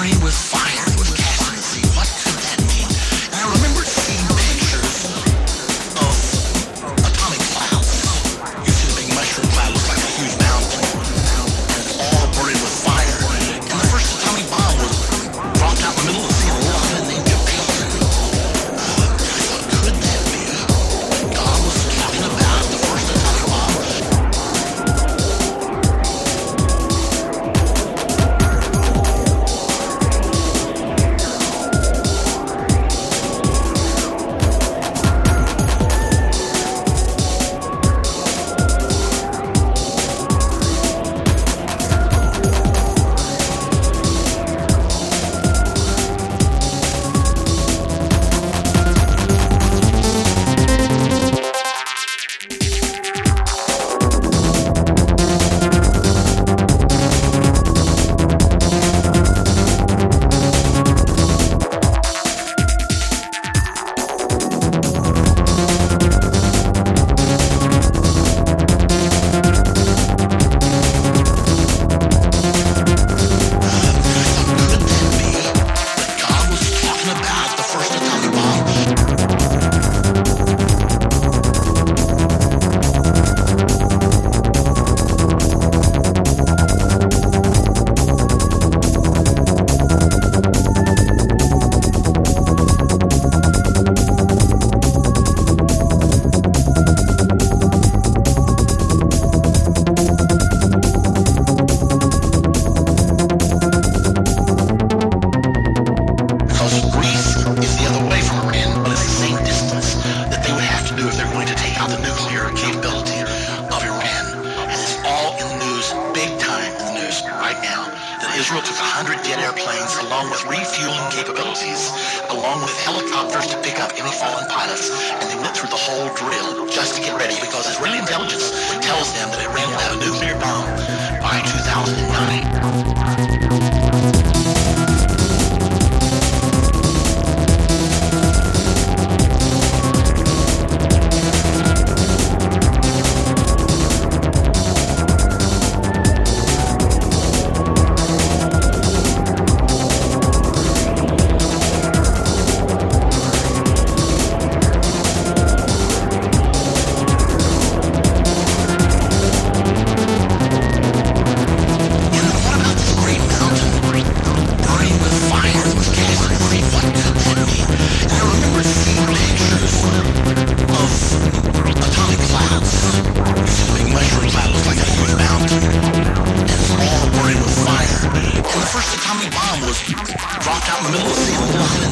fire with from Iran, but the same distance that they would have to do if they're going to take out the nuclear capability of Iran. And it's all in the news, big time in the news right now, that Israel took 100 jet airplanes along with refueling capabilities, along with helicopters to pick up any fallen pilots, and they went through the whole drill just to get ready because Israeli intelligence tells them that Iran will have a nuclear bomb by 2009. Dropped out in the middle of the sea